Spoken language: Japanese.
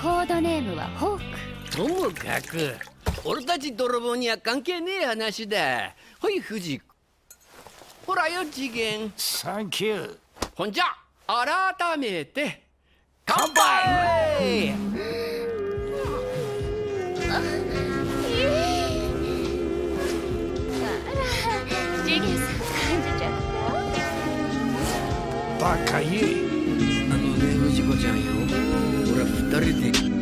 コードネームはホーク。ともかく俺たち泥棒には関係ねえ話だ。ほい藤ほらよ次元。サンキューほんじゃ改めて乾杯！次元さん感じちゃったバカ言えチコちゃんよ。俺は二人で